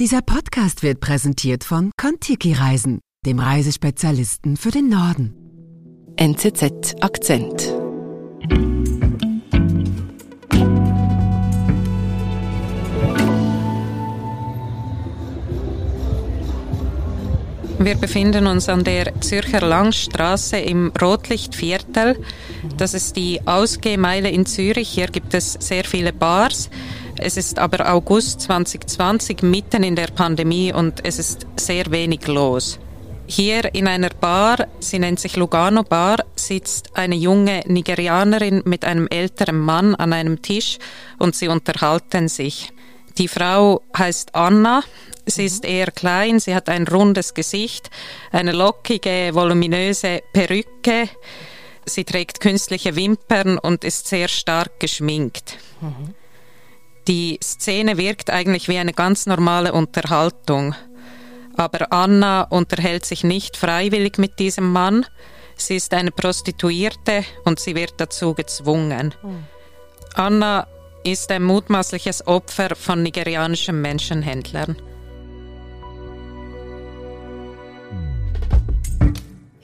Dieser Podcast wird präsentiert von Kontiki Reisen, dem Reisespezialisten für den Norden. NZZ Akzent. Wir befinden uns an der Zürcher Langstraße im Rotlichtviertel. Das ist die Ausgehmeile in Zürich. Hier gibt es sehr viele Bars. Es ist aber August 2020, mitten in der Pandemie und es ist sehr wenig los. Hier in einer Bar, sie nennt sich Lugano Bar, sitzt eine junge Nigerianerin mit einem älteren Mann an einem Tisch und sie unterhalten sich. Die Frau heißt Anna, sie ist eher klein, sie hat ein rundes Gesicht, eine lockige, voluminöse Perücke, sie trägt künstliche Wimpern und ist sehr stark geschminkt. Mhm. Die Szene wirkt eigentlich wie eine ganz normale Unterhaltung. Aber Anna unterhält sich nicht freiwillig mit diesem Mann. Sie ist eine Prostituierte und sie wird dazu gezwungen. Hm. Anna ist ein mutmaßliches Opfer von nigerianischen Menschenhändlern.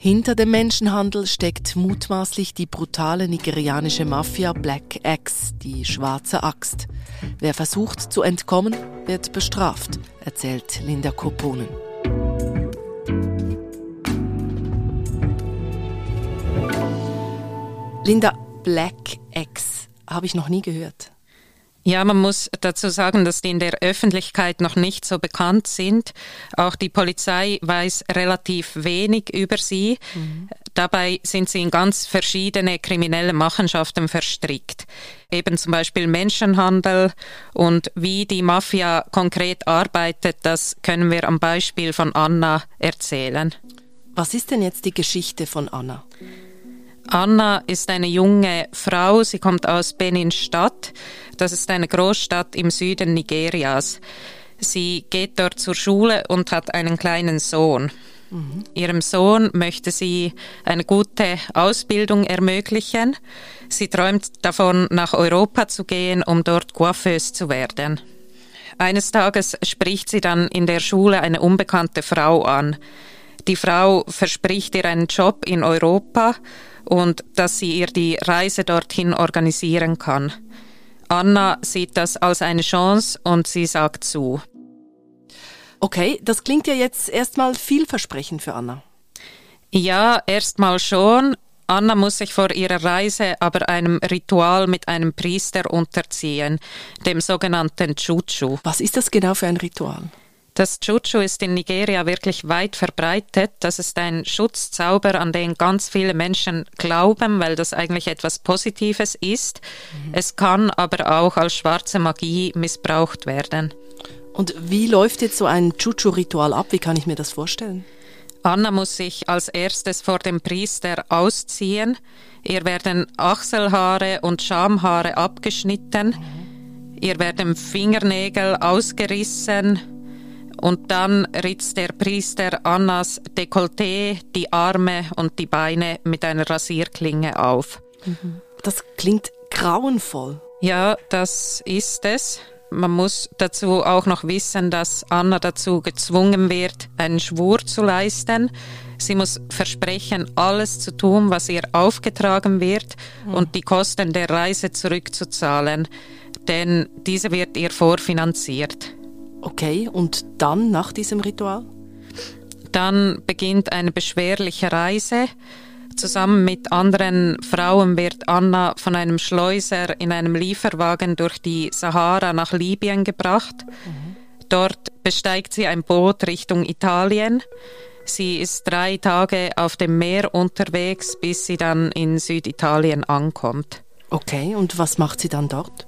Hinter dem Menschenhandel steckt mutmaßlich die brutale nigerianische Mafia Black Axe, die schwarze Axt. Wer versucht zu entkommen, wird bestraft, erzählt Linda Koponen. Linda, Black Axe habe ich noch nie gehört. Ja, man muss dazu sagen, dass die in der Öffentlichkeit noch nicht so bekannt sind. Auch die Polizei weiß relativ wenig über sie. Mhm. Dabei sind sie in ganz verschiedene kriminelle Machenschaften verstrickt. Eben zum Beispiel Menschenhandel und wie die Mafia konkret arbeitet, das können wir am Beispiel von Anna erzählen. Was ist denn jetzt die Geschichte von Anna? Anna ist eine junge Frau, sie kommt aus Benin-Stadt. Das ist eine Großstadt im Süden Nigerias. Sie geht dort zur Schule und hat einen kleinen Sohn. Mhm. Ihrem Sohn möchte sie eine gute Ausbildung ermöglichen. Sie träumt davon, nach Europa zu gehen, um dort Coiffeuse zu werden. Eines Tages spricht sie dann in der Schule eine unbekannte Frau an. Die Frau verspricht ihr einen Job in Europa und dass sie ihr die Reise dorthin organisieren kann. Anna sieht das als eine Chance und sie sagt zu. Okay, das klingt ja jetzt erstmal vielversprechend für Anna. Ja, erstmal schon. Anna muss sich vor ihrer Reise aber einem Ritual mit einem Priester unterziehen, dem sogenannten Chuchu. Was ist das genau für ein Ritual? Das Chuchu ist in Nigeria wirklich weit verbreitet. Das ist ein Schutzzauber, an den ganz viele Menschen glauben, weil das eigentlich etwas Positives ist. Mhm. Es kann aber auch als schwarze Magie missbraucht werden. Und wie läuft jetzt so ein Chuchu-Ritual ab? Wie kann ich mir das vorstellen? Anna muss sich als erstes vor dem Priester ausziehen. Ihr werden Achselhaare und Schamhaare abgeschnitten. Mhm. Ihr werden Fingernägel ausgerissen und dann ritzt der Priester Annas Dekolleté, die Arme und die Beine mit einer Rasierklinge auf. Das klingt grauenvoll. Ja, das ist es. Man muss dazu auch noch wissen, dass Anna dazu gezwungen wird, einen Schwur zu leisten. Sie muss versprechen, alles zu tun, was ihr aufgetragen wird mhm. und die Kosten der Reise zurückzuzahlen, denn diese wird ihr vorfinanziert. Okay, und dann nach diesem Ritual? Dann beginnt eine beschwerliche Reise. Zusammen mit anderen Frauen wird Anna von einem Schleuser in einem Lieferwagen durch die Sahara nach Libyen gebracht. Mhm. Dort besteigt sie ein Boot Richtung Italien. Sie ist drei Tage auf dem Meer unterwegs, bis sie dann in Süditalien ankommt. Okay, und was macht sie dann dort?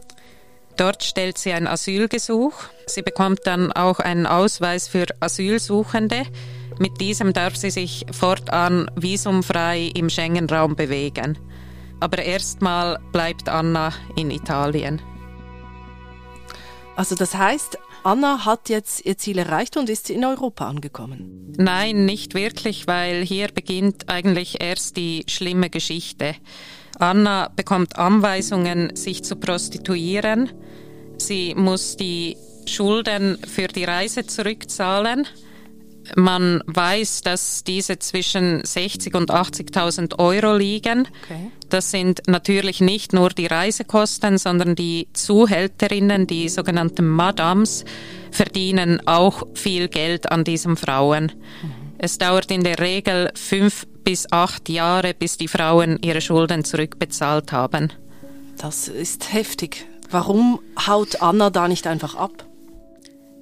Dort stellt sie ein Asylgesuch. Sie bekommt dann auch einen Ausweis für Asylsuchende. Mit diesem darf sie sich fortan visumfrei im Schengen-Raum bewegen. Aber erstmal bleibt Anna in Italien. Also das heißt, Anna hat jetzt ihr Ziel erreicht und ist in Europa angekommen? Nein, nicht wirklich, weil hier beginnt eigentlich erst die schlimme Geschichte. Anna bekommt Anweisungen, sich zu prostituieren. Sie muss die Schulden für die Reise zurückzahlen. Man weiß, dass diese zwischen 60 und 80.000 Euro liegen. Okay. Das sind natürlich nicht nur die Reisekosten, sondern die Zuhälterinnen, die sogenannten Madams, verdienen auch viel Geld an diesen Frauen. Mhm. Es dauert in der Regel fünf bis acht Jahre, bis die Frauen ihre Schulden zurückbezahlt haben. Das ist heftig. Warum haut Anna da nicht einfach ab?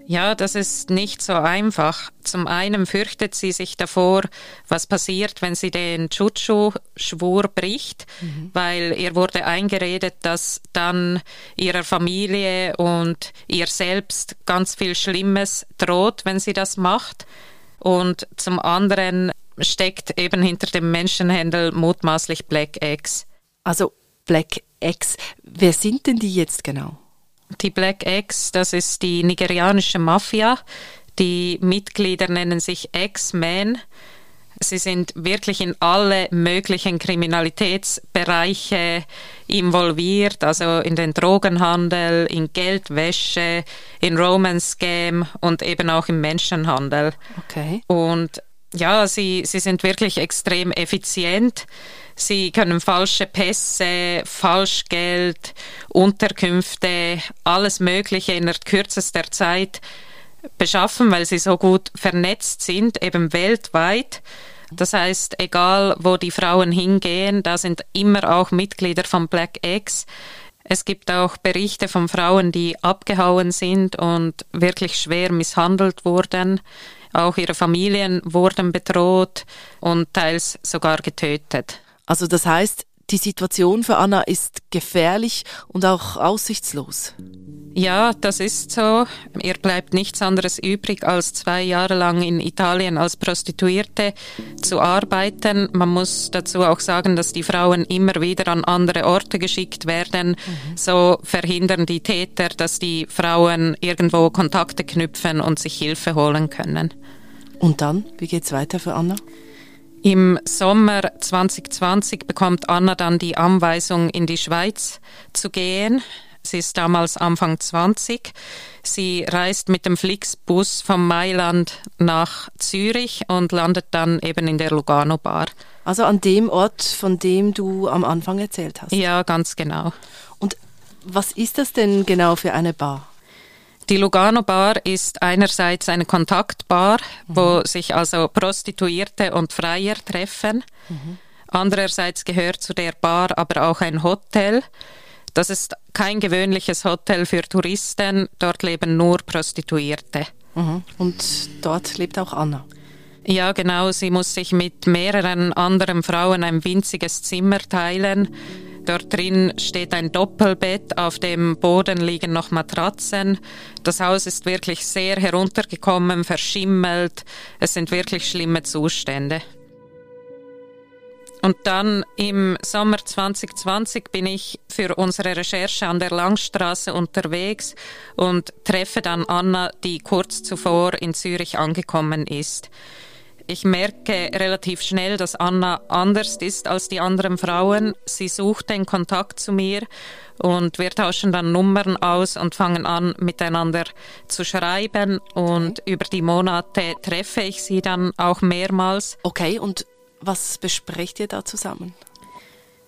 Ja, das ist nicht so einfach. Zum einen fürchtet sie sich davor, was passiert, wenn sie den Chuchu-Schwur bricht, mhm. weil ihr wurde eingeredet, dass dann ihrer Familie und ihr selbst ganz viel Schlimmes droht, wenn sie das macht. Und zum anderen steckt eben hinter dem Menschenhändel mutmaßlich Black Eggs. Also Black Eggs, wer sind denn die jetzt genau? Die Black Eggs, das ist die nigerianische Mafia. Die Mitglieder nennen sich X-Men. Sie sind wirklich in alle möglichen Kriminalitätsbereiche involviert, also in den Drogenhandel, in Geldwäsche, in Romance Scam und eben auch im Menschenhandel. Okay. Und ja, sie, sie sind wirklich extrem effizient. Sie können falsche Pässe, Falschgeld, Unterkünfte, alles Mögliche in der kürzester Zeit beschaffen, weil sie so gut vernetzt sind, eben weltweit. Das heißt, egal wo die Frauen hingehen, da sind immer auch Mitglieder von Black Eggs. Es gibt auch Berichte von Frauen, die abgehauen sind und wirklich schwer misshandelt wurden. Auch ihre Familien wurden bedroht und teils sogar getötet. Also das heißt, die Situation für Anna ist gefährlich und auch aussichtslos. Ja, das ist so. Ihr bleibt nichts anderes übrig, als zwei Jahre lang in Italien als Prostituierte zu arbeiten. Man muss dazu auch sagen, dass die Frauen immer wieder an andere Orte geschickt werden. Mhm. So verhindern die Täter, dass die Frauen irgendwo Kontakte knüpfen und sich Hilfe holen können. Und dann, wie geht's weiter für Anna? Im Sommer 2020 bekommt Anna dann die Anweisung, in die Schweiz zu gehen. Sie ist damals Anfang 20. Sie reist mit dem Flixbus von Mailand nach Zürich und landet dann eben in der Lugano Bar. Also an dem Ort, von dem du am Anfang erzählt hast. Ja, ganz genau. Und was ist das denn genau für eine Bar? Die Lugano Bar ist einerseits eine Kontaktbar, mhm. wo sich also Prostituierte und Freier treffen. Mhm. Andererseits gehört zu der Bar aber auch ein Hotel. Das ist kein gewöhnliches Hotel für Touristen. Dort leben nur Prostituierte. Mhm. Und dort lebt auch Anna. Ja, genau. Sie muss sich mit mehreren anderen Frauen ein winziges Zimmer teilen. Dort drin steht ein Doppelbett, auf dem Boden liegen noch Matratzen. Das Haus ist wirklich sehr heruntergekommen, verschimmelt. Es sind wirklich schlimme Zustände. Und dann im Sommer 2020 bin ich für unsere Recherche an der Langstraße unterwegs und treffe dann Anna, die kurz zuvor in Zürich angekommen ist. Ich merke relativ schnell, dass Anna anders ist als die anderen Frauen. Sie sucht den Kontakt zu mir und wir tauschen dann Nummern aus und fangen an, miteinander zu schreiben. Und über die Monate treffe ich sie dann auch mehrmals. Okay, und was besprecht ihr da zusammen?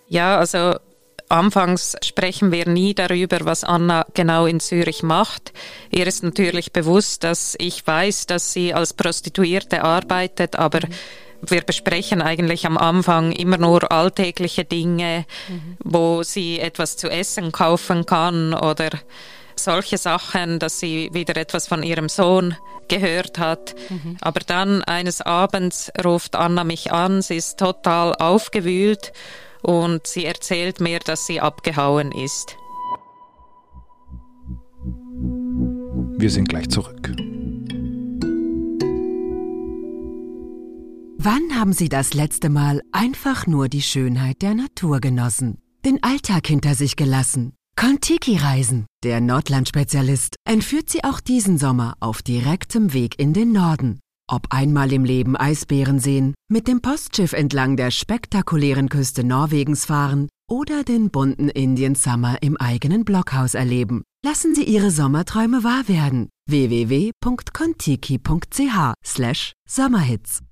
Ja, also Anfangs sprechen wir nie darüber, was Anna genau in Zürich macht. Ihr ist natürlich bewusst, dass ich weiß, dass sie als Prostituierte arbeitet, aber wir besprechen eigentlich am Anfang immer nur alltägliche Dinge, mhm. wo sie etwas zu essen kaufen kann oder solche Sachen, dass sie wieder etwas von ihrem Sohn gehört hat. Mhm. Aber dann eines Abends ruft Anna mich an, sie ist total aufgewühlt und sie erzählt mir, dass sie abgehauen ist. Wir sind gleich zurück. Wann haben Sie das letzte Mal einfach nur die Schönheit der Natur genossen? Den Alltag hinter sich gelassen? Kontiki-Reisen, der Nordland-Spezialist, entführt Sie auch diesen Sommer auf direktem Weg in den Norden. Ob einmal im Leben Eisbären sehen, mit dem Postschiff entlang der spektakulären Küste Norwegens fahren oder den bunten Indian Summer im eigenen Blockhaus erleben. Lassen Sie Ihre Sommerträume wahr werden. www.contiki.ch slash Sommerhits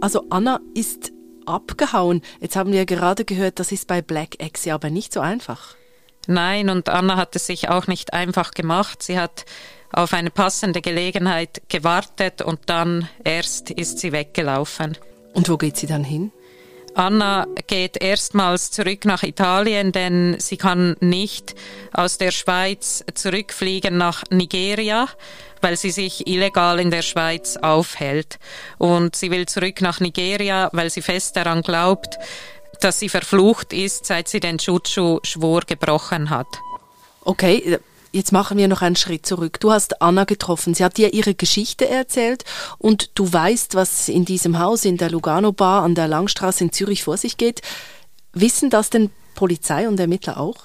Also Anna ist abgehauen. Jetzt haben wir gerade gehört, das ist bei Black X ja aber nicht so einfach. Nein, und Anna hat es sich auch nicht einfach gemacht. Sie hat auf eine passende Gelegenheit gewartet und dann erst ist sie weggelaufen. Und wo geht sie dann hin? Anna geht erstmals zurück nach Italien, denn sie kann nicht aus der Schweiz zurückfliegen nach Nigeria, weil sie sich illegal in der Schweiz aufhält. Und sie will zurück nach Nigeria, weil sie fest daran glaubt, dass sie verflucht ist, seit sie den Chuchu-Schwur gebrochen hat. Okay, jetzt machen wir noch einen Schritt zurück. Du hast Anna getroffen. Sie hat dir ihre Geschichte erzählt und du weißt, was in diesem Haus in der Lugano Bar an der Langstraße in Zürich vor sich geht. Wissen das denn Polizei und Ermittler auch?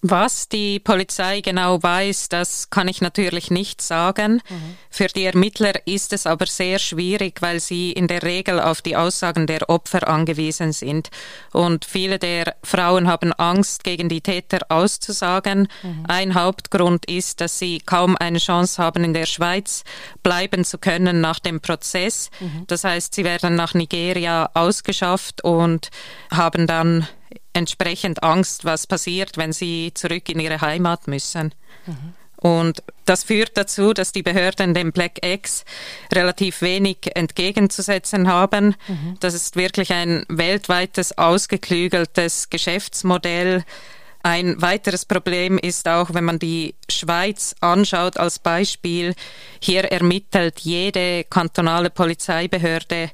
Was die Polizei genau weiß, das kann ich natürlich nicht sagen. Mhm. Für die Ermittler ist es aber sehr schwierig, weil sie in der Regel auf die Aussagen der Opfer angewiesen sind. Und viele der Frauen haben Angst, gegen die Täter auszusagen. Mhm. Ein Hauptgrund ist, dass sie kaum eine Chance haben, in der Schweiz bleiben zu können nach dem Prozess. Mhm. Das heißt, sie werden nach Nigeria ausgeschafft und haben dann entsprechend Angst, was passiert, wenn sie zurück in ihre Heimat müssen. Mhm. Und das führt dazu, dass die Behörden dem Black X relativ wenig entgegenzusetzen haben. Mhm. Das ist wirklich ein weltweites ausgeklügeltes Geschäftsmodell. Ein weiteres Problem ist auch, wenn man die Schweiz anschaut als Beispiel, hier ermittelt jede kantonale Polizeibehörde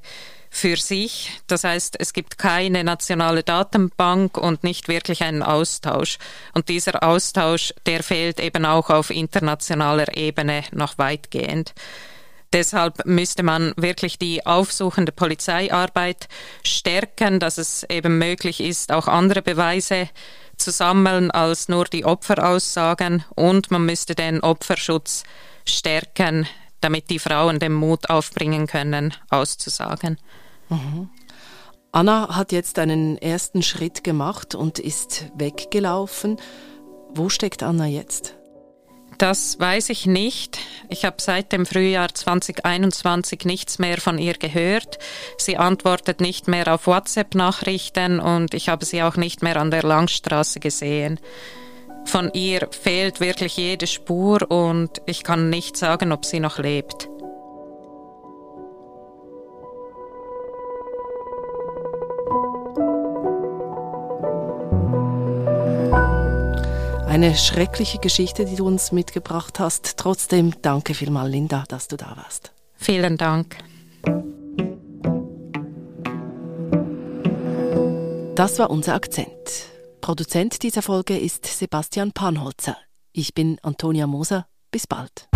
für sich. Das heißt, es gibt keine nationale Datenbank und nicht wirklich einen Austausch. Und dieser Austausch, der fehlt eben auch auf internationaler Ebene noch weitgehend. Deshalb müsste man wirklich die aufsuchende Polizeiarbeit stärken, dass es eben möglich ist, auch andere Beweise zu sammeln als nur die Opferaussagen und man müsste den Opferschutz stärken, damit die Frauen den Mut aufbringen können, auszusagen. Mhm. Anna hat jetzt einen ersten Schritt gemacht und ist weggelaufen. Wo steckt Anna jetzt? Das weiß ich nicht. Ich habe seit dem Frühjahr 2021 nichts mehr von ihr gehört. Sie antwortet nicht mehr auf WhatsApp-Nachrichten und ich habe sie auch nicht mehr an der Langstraße gesehen. Von ihr fehlt wirklich jede Spur und ich kann nicht sagen, ob sie noch lebt. Eine schreckliche Geschichte, die du uns mitgebracht hast. Trotzdem danke vielmal, Linda, dass du da warst. Vielen Dank. Das war unser Akzent. Produzent dieser Folge ist Sebastian Panholzer. Ich bin Antonia Moser. Bis bald.